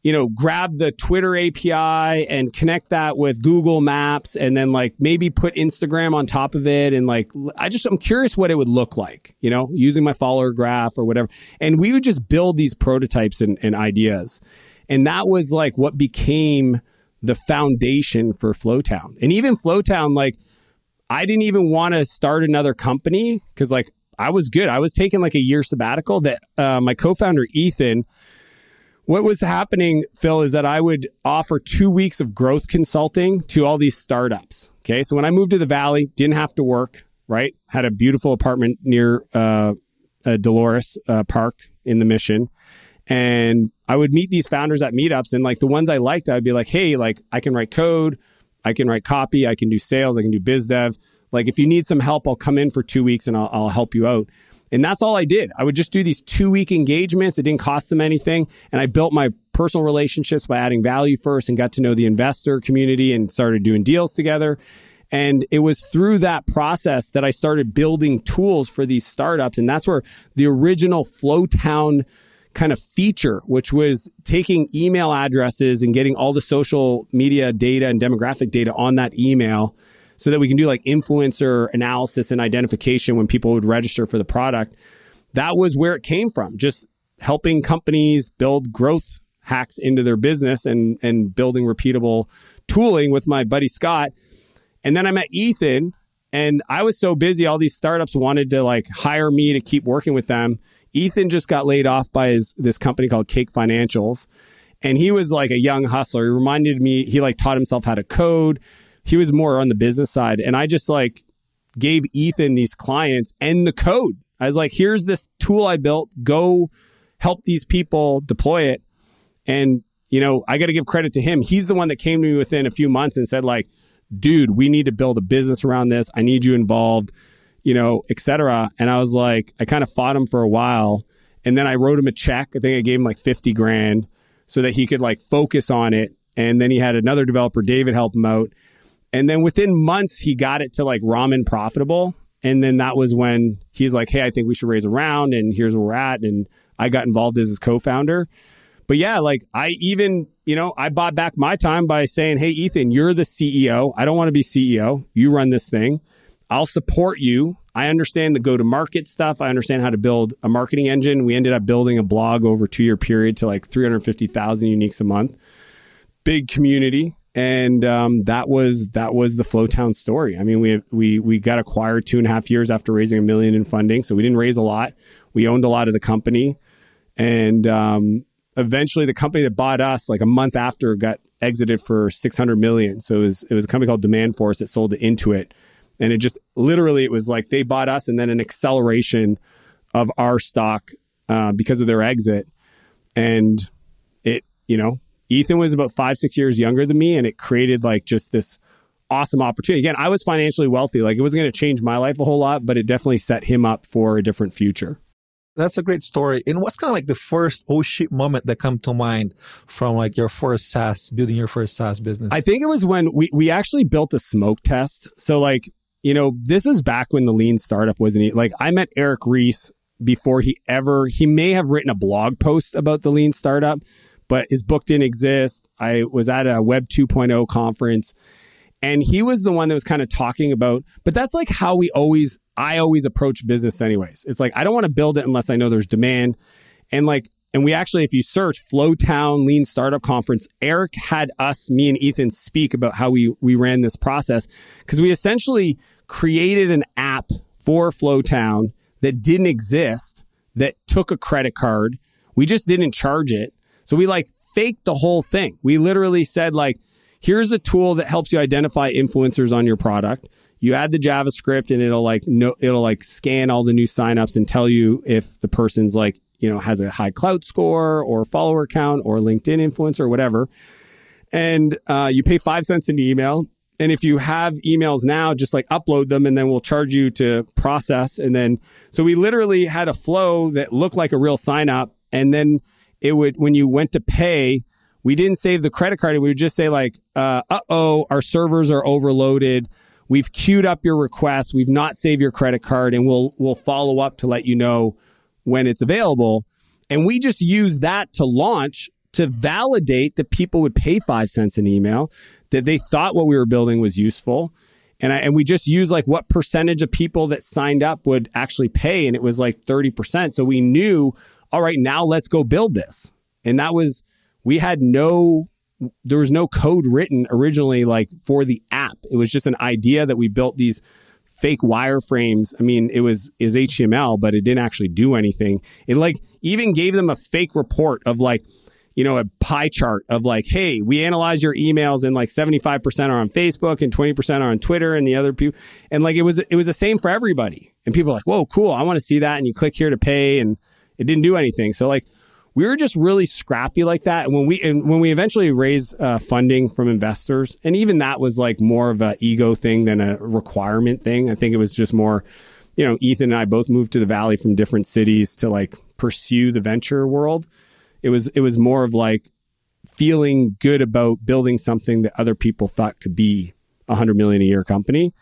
you know, grab the Twitter API and connect that with Google Maps and then like maybe put Instagram on top of it. And like, I just, I'm curious what it would look like, you know, using my follower graph or whatever. And we would just build these prototypes and, and ideas. And that was like what became the foundation for Flowtown. And even Flowtown, like, I didn't even want to start another company because like I was good. I was taking like a year sabbatical that uh, my co founder, Ethan, what was happening, Phil, is that I would offer two weeks of growth consulting to all these startups. Okay. So when I moved to the Valley, didn't have to work, right? Had a beautiful apartment near uh, Dolores uh, Park in the Mission. And I would meet these founders at meetups. And like the ones I liked, I'd be like, hey, like I can write code, I can write copy, I can do sales, I can do biz dev. Like if you need some help, I'll come in for two weeks and I'll, I'll help you out. And that's all I did. I would just do these two week engagements. It didn't cost them anything. And I built my personal relationships by adding value first and got to know the investor community and started doing deals together. And it was through that process that I started building tools for these startups. And that's where the original Flowtown kind of feature, which was taking email addresses and getting all the social media data and demographic data on that email so that we can do like influencer analysis and identification when people would register for the product. That was where it came from, just helping companies build growth hacks into their business and and building repeatable tooling with my buddy Scott. And then I met Ethan and I was so busy all these startups wanted to like hire me to keep working with them. Ethan just got laid off by his this company called Cake Financials and he was like a young hustler. He reminded me he like taught himself how to code he was more on the business side. And I just like gave Ethan these clients and the code. I was like, here's this tool I built. Go help these people deploy it. And, you know, I got to give credit to him. He's the one that came to me within a few months and said, like, dude, we need to build a business around this. I need you involved, you know, etc. And I was like, I kind of fought him for a while. And then I wrote him a check. I think I gave him like 50 grand so that he could like focus on it. And then he had another developer, David, help him out. And then within months, he got it to like ramen profitable. And then that was when he's like, hey, I think we should raise a round and here's where we're at. And I got involved as his co founder. But yeah, like I even, you know, I bought back my time by saying, hey, Ethan, you're the CEO. I don't want to be CEO. You run this thing. I'll support you. I understand the go to market stuff. I understand how to build a marketing engine. We ended up building a blog over two year period to like 350,000 uniques a month. Big community and um, that was that was the Flowtown story. I mean, we we we got acquired two and a half years after raising a million in funding, so we didn't raise a lot. We owned a lot of the company, and um, eventually, the company that bought us, like a month after, got exited for six hundred million. So it was it was a company called Demandforce that sold to Intuit, and it just literally it was like they bought us, and then an acceleration of our stock uh, because of their exit, and it you know Ethan was about five, six years younger than me, and it created like just this awesome opportunity. Again, I was financially wealthy. Like it wasn't going to change my life a whole lot, but it definitely set him up for a different future. That's a great story. And what's kind of like the first oh shit moment that come to mind from like your first SaaS, building your first SaaS business? I think it was when we, we actually built a smoke test. So like, you know, this is back when the lean startup wasn't like I met Eric Ries before he ever he may have written a blog post about the lean startup, but his book didn't exist. I was at a Web 2.0 conference and he was the one that was kind of talking about, but that's like how we always, I always approach business anyways. It's like, I don't want to build it unless I know there's demand. And like, and we actually, if you search Flowtown Lean Startup Conference, Eric had us, me and Ethan speak about how we, we ran this process because we essentially created an app for Flowtown that didn't exist that took a credit card. We just didn't charge it so we like faked the whole thing. We literally said like, here's a tool that helps you identify influencers on your product. you add the JavaScript and it'll like no it'll like scan all the new signups and tell you if the person's like, you know, has a high Klout score or follower count or LinkedIn influencer or whatever. And uh, you pay five cents an email. And if you have emails now, just like upload them and then we'll charge you to process. And then, so we literally had a flow that looked like a real sign up. And then it would, when you went to pay, we didn't save the credit card. We would just say like, uh oh, our servers are overloaded we've queued up your request, we've not saved your credit card, and we'll we'll follow up to let you know when it's available. And we just use that to launch to validate that people would pay five cents an email, that they thought what we were building was useful. And, I, and we just use like what percentage of people that signed up would actually pay. And it was like 30%. So we knew, all right, now let's go build this. And that was, we had no there was no code written originally like for the app. It was just an idea that we built these fake wireframes. I mean, it was is HTML, but it didn't actually do anything. It like even gave them a fake report of like, you know, a pie chart of like, hey, we analyze your emails and like 75% are on Facebook and 20% are on Twitter and the other people. And like it was it was the same for everybody. And people are like, whoa, cool, I want to see that. And you click here to pay and it didn't do anything. So like we were just really scrappy like that. And when we and when we eventually raised uh, funding from investors, and even that was like more of an ego thing than a requirement thing. I think it was just more, you know, Ethan and I both moved to the valley from different cities to like pursue the venture world. It was it was more of like feeling good about building something that other people thought could be a hundred million a year company.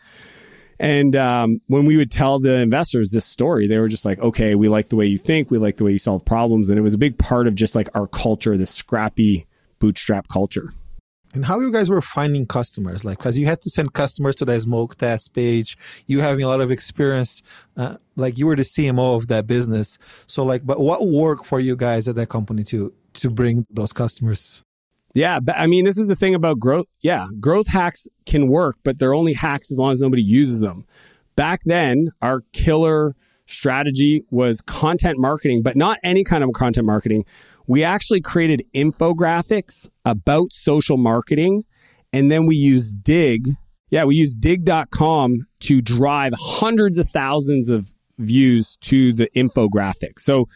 And um, when we would tell the investors this story, they were just like, okay, we like the way you think. We like the way you solve problems. And it was a big part of just like our culture, this scrappy bootstrap culture. And how you guys were finding customers, like, because you had to send customers to that smoke test page. You having a lot of experience, uh, like you were the CMO of that business. So, like, but what worked for you guys at that company to to bring those customers? Yeah, I mean, this is the thing about growth. Yeah, growth hacks can work, but they're only hacks as long as nobody uses them. Back then, our killer strategy was content marketing, but not any kind of content marketing. We actually created infographics about social marketing, and then we used Digg. Yeah, we used digg.com to drive hundreds of thousands of views to the infographic. So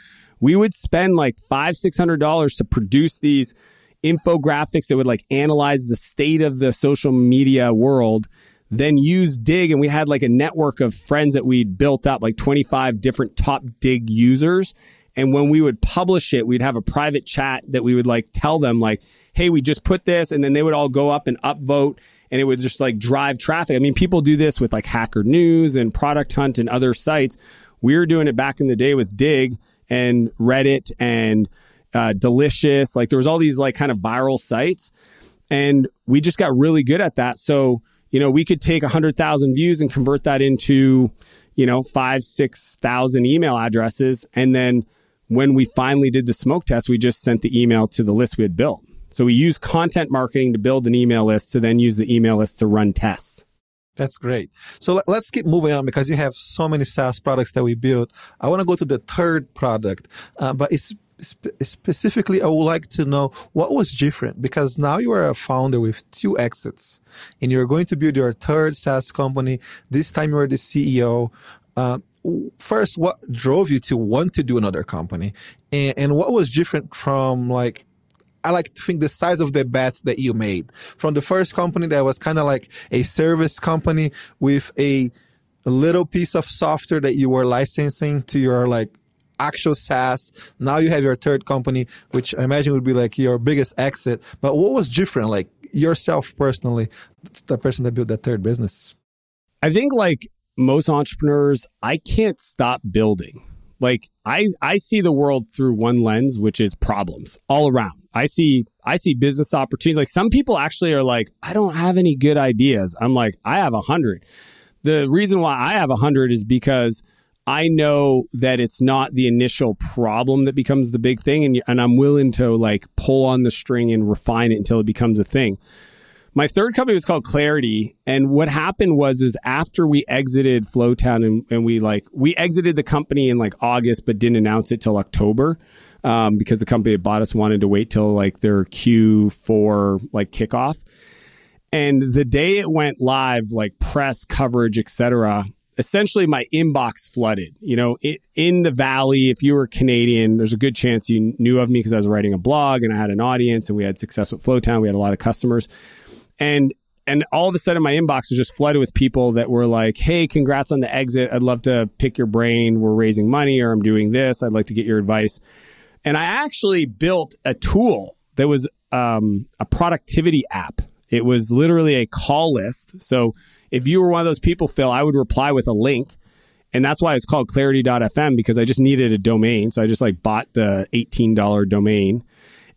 we would spend like five, six hundred dollars to produce these infographics that would like analyze the state of the social media world then use Digg and we had like a network of friends that we'd built up like 25 different top Digg users. And when we would publish it we'd have a private chat that we would like tell them like hey we just put this and then they would all go up and upvote and it would just like drive traffic. I mean people do this with like hacker news and product hunt and other sites. We were doing it back in the day with Digg and reddit and uh, delicious. Like there was all these like kind of viral sites, and we just got really good at that. So you know we could take a hundred thousand views and convert that into you know five six thousand email addresses, and then when we finally did the smoke test, we just sent the email to the list we had built. So we use content marketing to build an email list to then use the email list to run tests. That's great. So let's keep moving on because you have so many SaaS products that we built. I want to go to the third product, uh, but it's spe- specifically, I would like to know what was different because now you are a founder with two exits and you're going to build your third SaaS company. This time you're the CEO. Uh, first, what drove you to want to do another company and, and what was different from like I like to think the size of the bets that you made from the first company that was kind of like a service company with a, a little piece of software that you were licensing to your like actual SaaS. Now you have your third company, which I imagine would be like your biggest exit. But what was different, like yourself personally, the person that built that third business? I think like most entrepreneurs, I can't stop building. Like I I see the world through one lens, which is problems all around. I see I see business opportunities. Like some people actually are like, I don't have any good ideas. I'm like, I have a hundred. The reason why I have a hundred is because I know that it's not the initial problem that becomes the big thing, and, and I'm willing to like pull on the string and refine it until it becomes a thing. My third company was called Clarity, and what happened was is after we exited Flowtown and, and we like we exited the company in like August, but didn't announce it till October um, because the company that bought us wanted to wait till like their Q4 like kickoff. And the day it went live, like press coverage, etc., essentially my inbox flooded. You know, it, in the valley, if you were Canadian, there's a good chance you knew of me because I was writing a blog and I had an audience and we had success with Flowtown. We had a lot of customers. And and all of a sudden my inbox was just flooded with people that were like, "Hey, congrats on the exit. I'd love to pick your brain. We're raising money or I'm doing this. I'd like to get your advice." And I actually built a tool that was um, a productivity app. It was literally a call list. So if you were one of those people, Phil, I would reply with a link. And that's why it's called clarity.fm because I just needed a domain. So I just like bought the $18 domain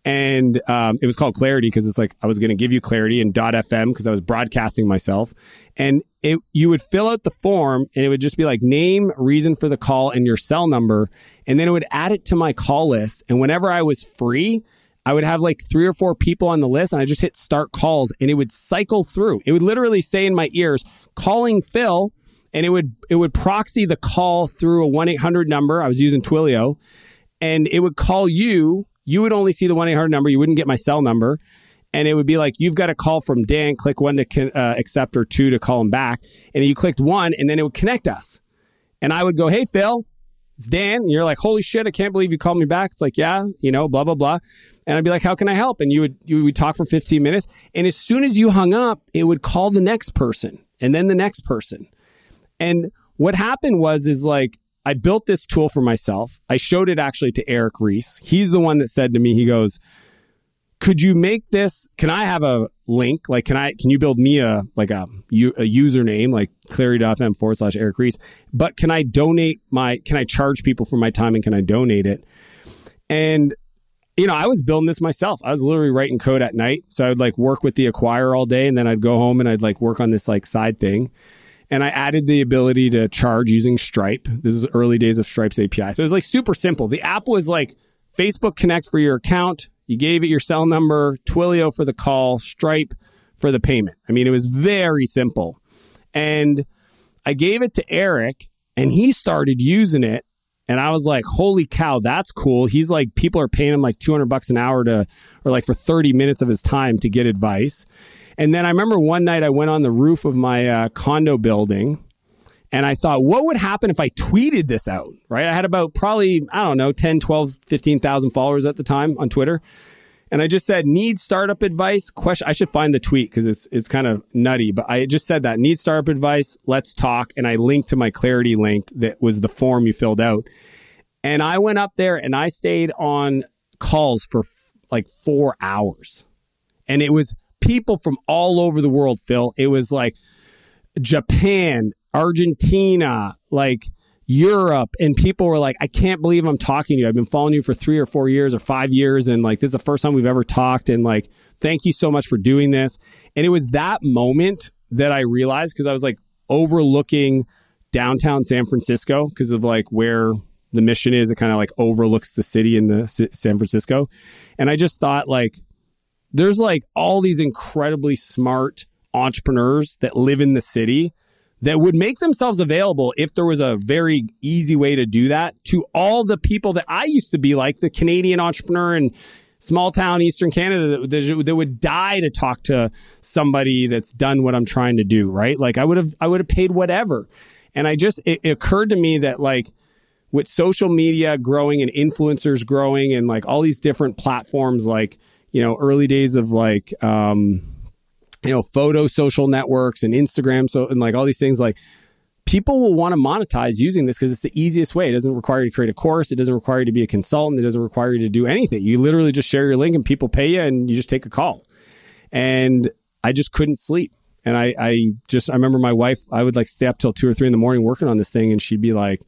and um, it was called clarity because it's like i was going to give you clarity and fm because i was broadcasting myself and it, you would fill out the form and it would just be like name reason for the call and your cell number and then it would add it to my call list and whenever i was free i would have like three or four people on the list and i just hit start calls and it would cycle through it would literally say in my ears calling phil and it would it would proxy the call through a 1-800 number i was using twilio and it would call you you would only see the 1 800 number. You wouldn't get my cell number. And it would be like, you've got a call from Dan, click one to uh, accept or two to call him back. And you clicked one, and then it would connect us. And I would go, hey, Phil, it's Dan. You're like, holy shit, I can't believe you called me back. It's like, yeah, you know, blah, blah, blah. And I'd be like, how can I help? And you would, you would talk for 15 minutes. And as soon as you hung up, it would call the next person and then the next person. And what happened was, is like, I built this tool for myself. I showed it actually to Eric Ries. He's the one that said to me, he goes, could you make this can i have a link like can i can you build me a like a, a username like Clarity.fm forward slash eric Ries? but can i donate my can i charge people for my time and can i donate it and you know i was building this myself i was literally writing code at night so i would like work with the acquire all day and then i'd go home and i'd like work on this like side thing and I added the ability to charge using Stripe. This is early days of Stripe's API. So it was like super simple. The app was like Facebook Connect for your account. You gave it your cell number, Twilio for the call, Stripe for the payment. I mean, it was very simple. And I gave it to Eric and he started using it. And I was like, holy cow, that's cool. He's like, people are paying him like 200 bucks an hour to, or like for 30 minutes of his time to get advice. And then I remember one night I went on the roof of my uh, condo building and I thought, what would happen if I tweeted this out? Right. I had about probably, I don't know, 10, 12, 15,000 followers at the time on Twitter. And I just said, need startup advice? Question. I should find the tweet because it's it's kind of nutty, but I just said that need startup advice. Let's talk. And I linked to my Clarity link that was the form you filled out. And I went up there and I stayed on calls for like four hours, and it was people from all over the world, Phil. It was like Japan, Argentina, like Europe, and people were like, I can't believe I'm talking to you. I've been following you for three or four years or five years, and like this is the first time we've ever talked. And like, thank you so much for doing this. And it was that moment that I realized because I was like overlooking downtown San Francisco because of like where the mission is. It kind of like overlooks the city in the San Francisco. And I just thought like there's like all these incredibly smart entrepreneurs that live in the city that would make themselves available if there was a very easy way to do that to all the people that I used to be like the Canadian entrepreneur in small town Eastern Canada that, that would die to talk to somebody that's done what I'm trying to do, right? Like I would have, I would have paid whatever. And I just, it, it occurred to me that like, with social media growing and influencers growing and like all these different platforms like you know, early days of like, um, you know, photo social networks and Instagram. So, and like all these things, like people will want to monetize using this because it's the easiest way. It doesn't require you to create a course. It doesn't require you to be a consultant. It doesn't require you to do anything. You literally just share your link and people pay you and you just take a call. And I just couldn't sleep. And I, I just, I remember my wife, I would like stay up till two or three in the morning working on this thing. And she'd be like,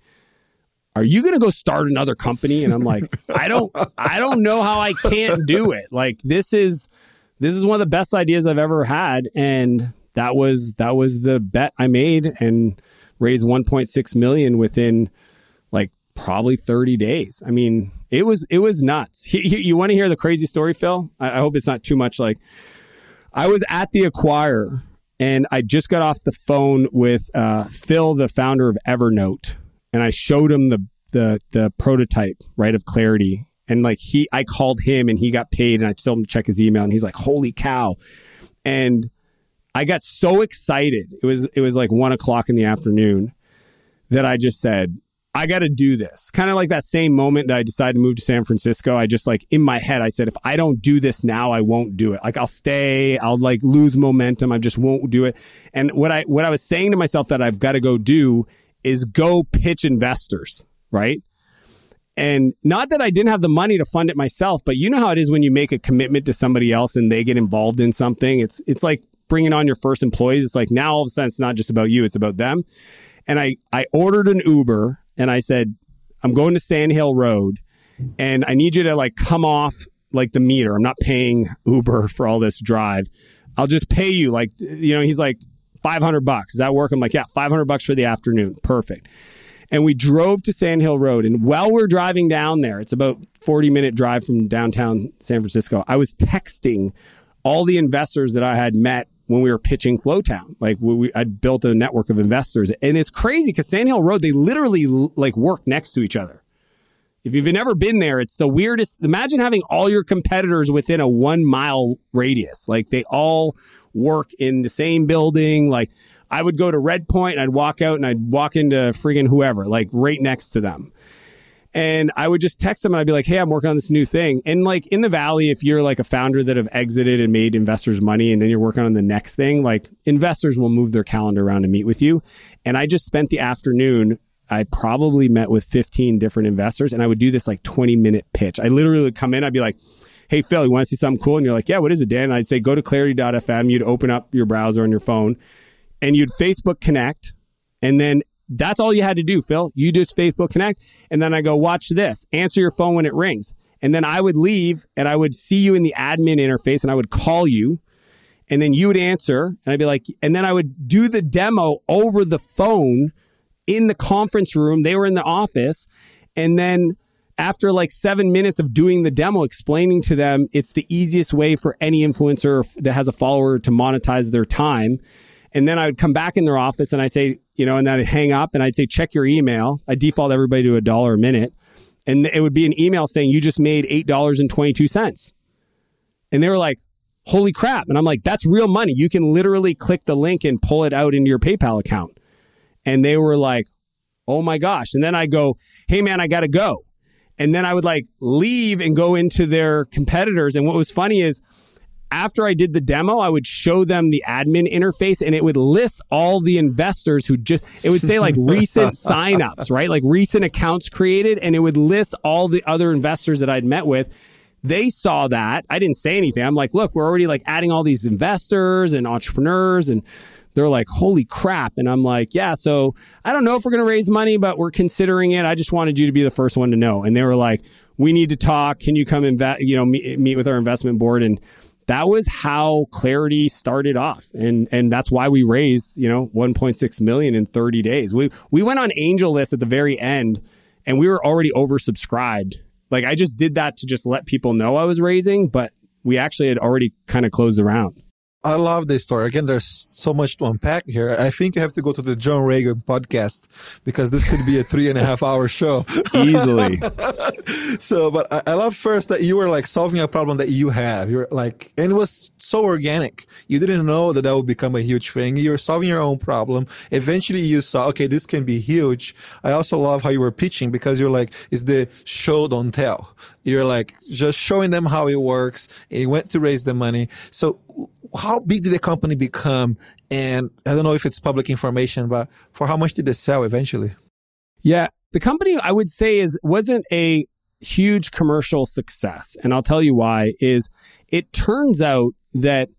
are you going to go start another company? And I'm like, I don't, I don't know how I can't do it. Like this is, this is one of the best ideas I've ever had. And that was, that was the bet I made and raised 1.6 million within like probably 30 days. I mean, it was, it was nuts. You, you want to hear the crazy story, Phil? I, I hope it's not too much like I was at the acquire and I just got off the phone with uh, Phil, the founder of Evernote and I showed him the the the prototype right of Clarity, and like he, I called him and he got paid, and I told him to check his email, and he's like, "Holy cow!" And I got so excited. It was it was like one o'clock in the afternoon that I just said, I got to do this. Kind of like that same moment that I decided to move to San Francisco. I just like in my head, I said, if I don't do this now, I won't do it. Like I'll stay, I'll like lose momentum. I just won't do it. And what I what I was saying to myself that I've got to go do is go pitch investors, right? And not that I didn't have the money to fund it myself, but you know how it is when you make a commitment to somebody else and they get involved in something. It's it's like bringing on your first employees. It's like now all of a sudden it's not just about you, it's about them. And I I ordered an Uber and I said, I'm going to Sand Hill Road and I need you to like come off like the meter. I'm not paying Uber for all this drive. I'll just pay you like you know, he's like 500 bucks. Does that work? I'm like, yeah, 500 bucks for the afternoon. Perfect. And we drove to Sand Hill Road. And while we're driving down there, it's about 40 minute drive from downtown San Francisco. I was texting all the investors that I had met when we were pitching Flowtown. Like we, we I'd built a network of investors, and it's crazy because Sand Hill Road they literally like work next to each other. If you've never been there, it's the weirdest. Imagine having all your competitors within a one mile radius. Like they all work in the same building. Like I would go to Redpoint and I'd walk out and I'd walk into friggin' whoever, like right next to them. And I would just text them and I'd be like, hey, I'm working on this new thing. And like in the Valley, if you're like a founder that have exited and made investors money and then you're working on the next thing, like investors will move their calendar around to meet with you. And I just spent the afternoon I probably met with 15 different investors and I would do this like 20 minute pitch. I literally would come in, I'd be like, Hey, Phil, you want to see something cool? And you're like, Yeah, what is it, Dan? And I'd say, Go to clarity.fm. You'd open up your browser on your phone and you'd Facebook connect. And then that's all you had to do, Phil. You just Facebook connect. And then I go, Watch this, answer your phone when it rings. And then I would leave and I would see you in the admin interface and I would call you and then you would answer and I'd be like, and then I would do the demo over the phone in the conference room. They were in the office. And then after like seven minutes of doing the demo, explaining to them it's the easiest way for any influencer that has a follower to monetize their time. And then I would come back in their office and I say, you know, and then I'd hang up and I'd say, check your email. I default everybody to a dollar a minute. And it would be an email saying, you just made $8.22. And they were like, holy crap. And I'm like, that's real money. You can literally click the link and pull it out into your PayPal account. And they were like, oh my gosh. And then I go, hey man, I got to go. And then I would like leave and go into their competitors. And what was funny is after I did the demo, I would show them the admin interface and it would list all the investors who just, it would say like recent signups, right? Like recent accounts created. And it would list all the other investors that I'd met with. They saw that. I didn't say anything. I'm like, look, we're already like adding all these investors and entrepreneurs and they're like, holy crap. And I'm like, yeah, so I don't know if we're going to raise money, but we're considering it. I just wanted you to be the first one to know. And they were like, we need to talk. Can you come and, you know, meet, meet with our investment board? And that was how clarity started off. And, and that's why we raised, you know, 1.6 million in 30 days. We, we went on AngelList at the very end and we were already oversubscribed. Like I just did that to just let people know I was raising, but we actually had already kind of closed the round. I love this story. Again, there's so much to unpack here. I think you have to go to the Joe Rogan podcast because this could be a three and a half hour show. Easily. so, but I, I, love first that you were like solving a problem that you have. You're like, and it was so organic. You didn't know that that would become a huge thing. You were solving your own problem. Eventually you saw, okay, this can be huge. I also love how you were pitching because you're like, it's the show, don't tell. You're like just showing them how it works. You went to raise the money. So how big did the company become? And I don't know if it's public information, but for how much did they sell eventually? Yeah, the company I would say is wasn't a huge commercial success, and I'll tell you why. Is it turns out that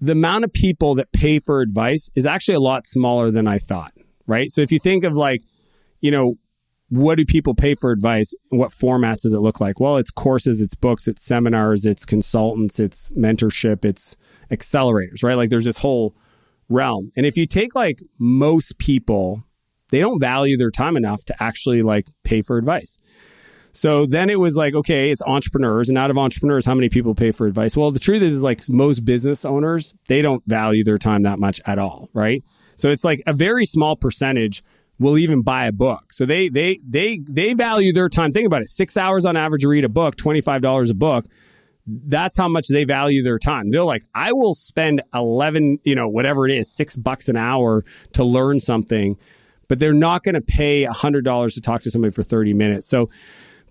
the amount of people that pay for advice is actually a lot smaller than I thought. Right. So if you think of like, you know, what do people pay for advice? What formats does it look like? Well, it's courses, it's books, it's seminars, it's consultants, it's mentorship, it's accelerators, right? Like there's this whole realm. And if you take like most people, they don't value their time enough to actually like pay for advice. So then it was like, okay, it's entrepreneurs. And out of entrepreneurs, how many people pay for advice? Well, the truth is, is like most business owners, they don't value their time that much at all, right? So it's like a very small percentage will even buy a book. So they they they they value their time. Think about it: six hours on average to read a book, twenty five dollars a book. that's how much they value their time. They're like, I will spend 11, you know, whatever it is, six bucks an hour to learn something, but they're not going to pay $100 to talk to somebody for 30 minutes. So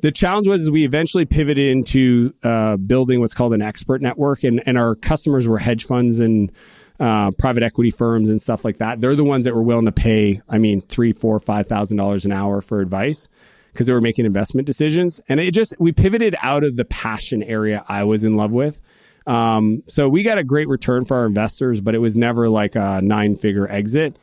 the challenge was is we eventually pivoted into uh, building what's called an expert network, and, and our customers were hedge funds and uh, private equity firms and stuff like that. They're the ones that were willing to pay, I mean, three, four, five thousand dollars an hour for advice because they were making investment decisions. And it just we pivoted out of the passion area I was in love with. Um, so we got a great return for our investors, but it was never like a nine figure exit.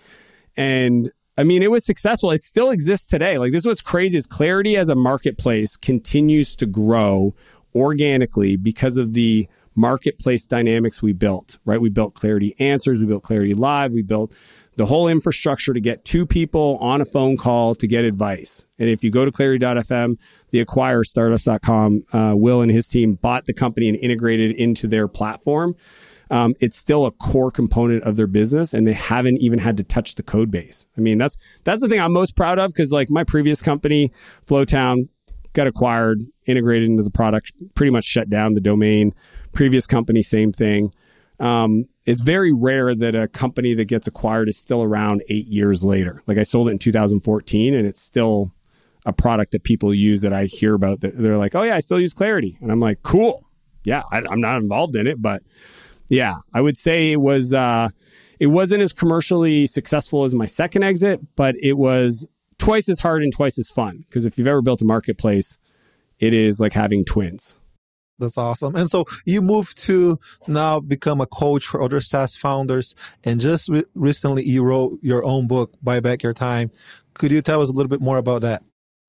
And I mean, it was successful. It still exists today. Like this is what's crazy is Clarity as a marketplace continues to grow organically because of the marketplace dynamics we built, right? We built Clarity Answers, we built Clarity Live, we built the whole infrastructure to get two people on a phone call to get advice. And if you go to clarity.fm, the acquire startups.com, uh, Will and his team bought the company and integrated into their platform. Um, it's still a core component of their business and they haven't even had to touch the code base. I mean, that's, that's the thing I'm most proud of because like my previous company, Flowtown, got acquired, integrated into the product, pretty much shut down the domain. Previous company, same thing. Um, it's very rare that a company that gets acquired is still around eight years later. Like I sold it in 2014 and it's still a product that people use that I hear about that they're like, oh yeah, I still use Clarity. And I'm like, cool. Yeah, I, am not involved in it, but yeah, I would say it was, uh, it wasn't as commercially successful as my second exit, but it was twice as hard and twice as fun. Because if you've ever built a marketplace, it is like having twins. That's awesome. And so you moved to now become a coach for other SaaS founders. And just re- recently, you wrote your own book, Buy Back Your Time. Could you tell us a little bit more about that?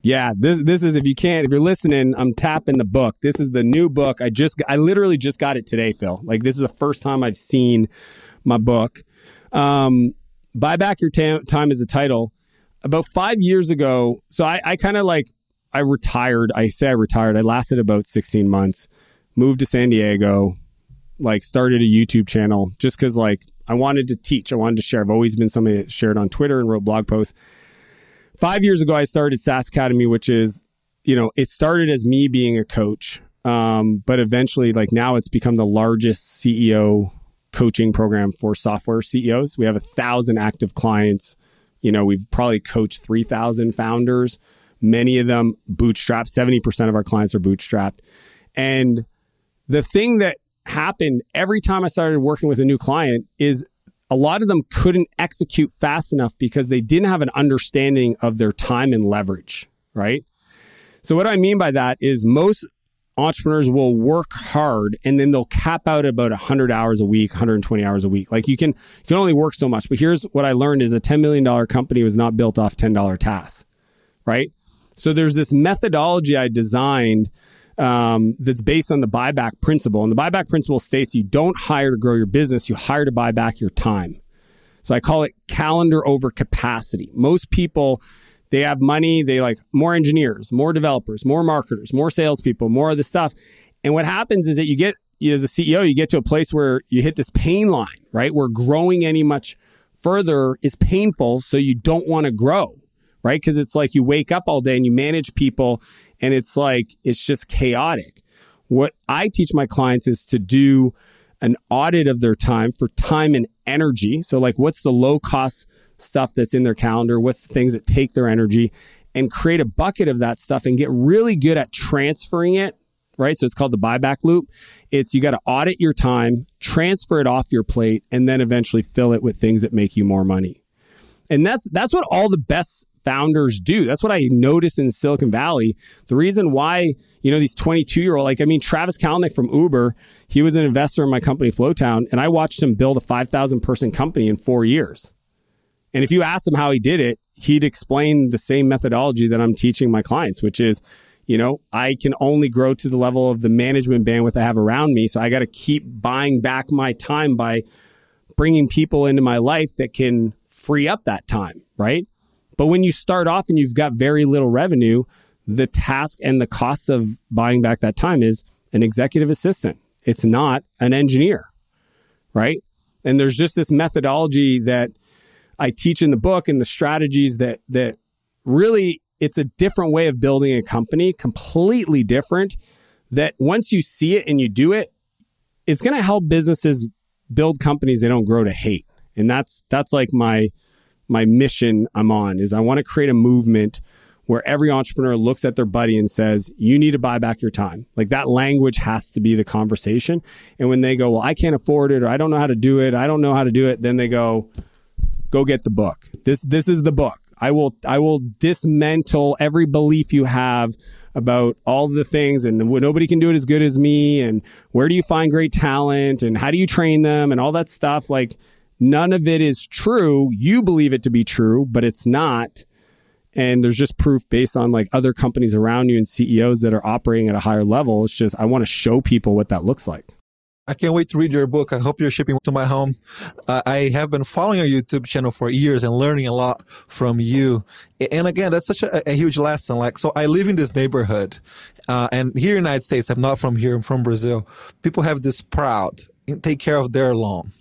Yeah, this this is if you can't if you're listening, I'm tapping the book. This is the new book. I just I literally just got it today, Phil. Like this is the first time I've seen my book. Um, Buy Back Your Tam- Time is the title. About five years ago, so I, I kind of like I retired. I say I retired. I lasted about 16 months moved to San Diego, like started a YouTube channel just because like I wanted to teach. I wanted to share. I've always been somebody that shared on Twitter and wrote blog posts. Five years ago, I started SaaS Academy, which is, you know, it started as me being a coach, um, but eventually, like now, it's become the largest CEO coaching program for software CEOs. We have a thousand active clients. You know, we've probably coached three thousand founders. Many of them bootstrapped. Seventy percent of our clients are bootstrapped, and the thing that happened every time I started working with a new client is a lot of them couldn't execute fast enough because they didn't have an understanding of their time and leverage, right? So, what I mean by that is most entrepreneurs will work hard and then they'll cap out about 100 hours a week 120 hours a week like you can you can only work so much but here's what i learned is a $10 million company was not built off $10 tasks right so there's this methodology i designed um, that's based on the buyback principle. And the buyback principle states you don't hire to grow your business, you hire to buy back your time. So I call it calendar over capacity. Most people, they have money, they like more engineers, more developers, more marketers, more salespeople, more of the stuff. And what happens is that you get, as a CEO, you get to a place where you hit this pain line, right? Where growing any much further is painful. So you don't want to grow, right? Because it's like you wake up all day and you manage people and it's like, it's just chaotic. What I teach my clients is to do an audit of their time for time and energy. So, like, what's the low cost stuff that's in their calendar? What's the things that take their energy? And create a bucket of that stuff and get really good at transferring it. Right. So it's called the buyback loop. It's you got to audit your time, transfer it off your plate, and then eventually fill it with things that make you more money. And that's that's what all the best founders do. That's what I noticed in Silicon Valley. The reason why, you know, these 22 year old, like, I mean, Travis Kalanick from Uber, he was an investor in my company, Flowtown, and I watched him build a 5,000 person company in four years. And if you ask him how he did it, he'd explain the same methodology that I'm teaching my clients, which is, you know, I can only grow to the level of the management bandwidth I have around me. So I got to keep buying back my time by bringing people into my life that can free up that time, right? But when you start off and you've got very little revenue, the task and the cost of buying back that time is an executive assistant. It's not an engineer, right? And there's just this methodology that I teach in the book and the strategies that that really it's a different way of building a company, completely different that once you see it and you do it, it's going to help businesses build companies they don't grow to hate. And that's that's like my my mission I'm on is I want to create a movement where every entrepreneur looks at their buddy and says, "You need to buy back your time." Like that language has to be the conversation. And when they go, "Well, I can't afford it or I don't know how to do it. I don't know how to do it." Then they go, "Go get the book. This this is the book. I will I will dismantle every belief you have about all the things and nobody can do it as good as me and where do you find great talent and how do you train them and all that stuff like none of it is true you believe it to be true but it's not and there's just proof based on like other companies around you and CEOs that are operating at a higher level it's just I want to show people what that looks like I can't wait to read your book. I hope you're shipping to my home. Uh, I have been following your YouTube channel for years and learning a lot from you. And again, that's such a, a huge lesson. Like, so I live in this neighborhood, uh, and here in the United States, I'm not from here. I'm from Brazil. People have this proud take care of their lawn.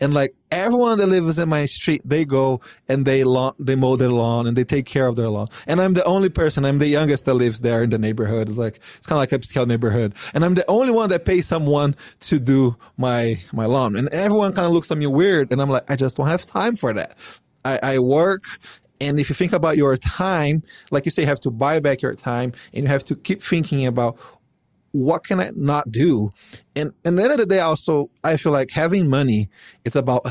And like everyone that lives in my street, they go and they lawn, they mow their lawn and they take care of their lawn. And I'm the only person, I'm the youngest that lives there in the neighborhood. It's like, it's kind of like a upscale neighborhood. And I'm the only one that pays someone to do my, my lawn. And everyone kind of looks at me weird. And I'm like, I just don't have time for that. I, I work and if you think about your time, like you say, you have to buy back your time and you have to keep thinking about what can I not do? And, and at the end of the day, also, I feel like having money, it's about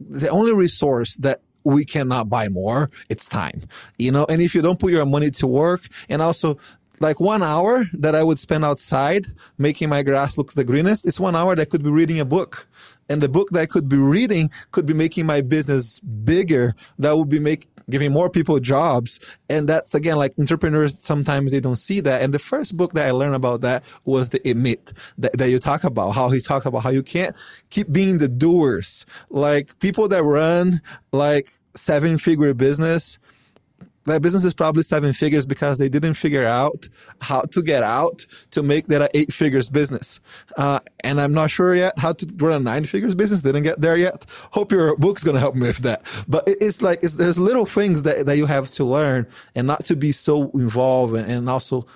the only resource that we cannot buy more. It's time, you know, and if you don't put your money to work and also like one hour that I would spend outside making my grass look the greenest, it's one hour that could be reading a book. And the book that I could be reading could be making my business bigger. That would be make, giving more people jobs. And that's again, like entrepreneurs, sometimes they don't see that. And the first book that I learned about that was the E-Myth that, that you talk about, how he talked about how you can't keep being the doers. Like people that run like seven figure business, that business is probably seven figures because they didn't figure out how to get out to make that an eight figures business. Uh, and I'm not sure yet how to run a nine figures business. Didn't get there yet. Hope your book's going to help me with that. But it's like, it's, there's little things that, that you have to learn and not to be so involved and, and also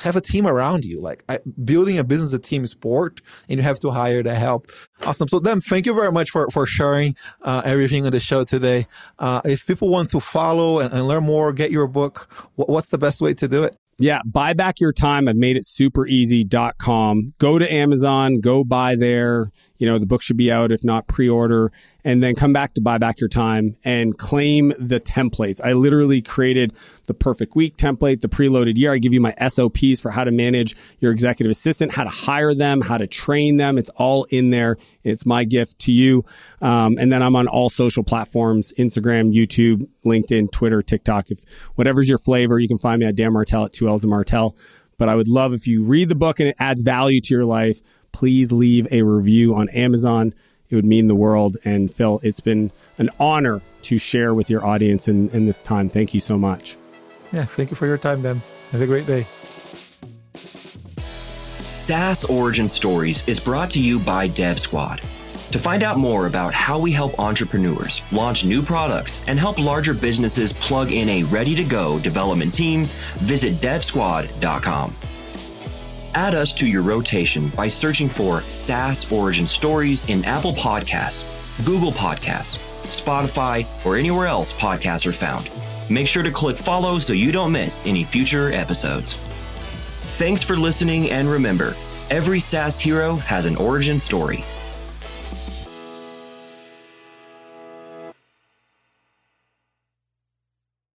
have a team around you. Like I, building a business, a team sport, and you have to hire the help. Awesome. So then, thank you very much for for sharing uh, everything on the show today. Uh, if people want to follow and, and learn more, get your book. what's the best way to do it? Yeah, buy back your time. I've made it super easy.com. Go to Amazon, go buy there. You know, the book should be out, if not pre order and then come back to buy back your time and claim the templates. I literally created the perfect week template, the preloaded year. I give you my SOPs for how to manage your executive assistant, how to hire them, how to train them. It's all in there. It's my gift to you. Um, and then I'm on all social platforms Instagram, YouTube, LinkedIn, Twitter, TikTok. If whatever's your flavor, you can find me at Dan Martell at two L's of Martell. But I would love if you read the book and it adds value to your life, please leave a review on Amazon it would mean the world. And Phil, it's been an honor to share with your audience in, in this time. Thank you so much. Yeah, thank you for your time, Dan. Have a great day. SaaS Origin Stories is brought to you by DevSquad. To find out more about how we help entrepreneurs launch new products and help larger businesses plug in a ready to go development team, visit devsquad.com. Add us to your rotation by searching for SaaS Origin Stories in Apple Podcasts, Google Podcasts, Spotify, or anywhere else podcasts are found. Make sure to click follow so you don't miss any future episodes. Thanks for listening, and remember every SaaS hero has an origin story.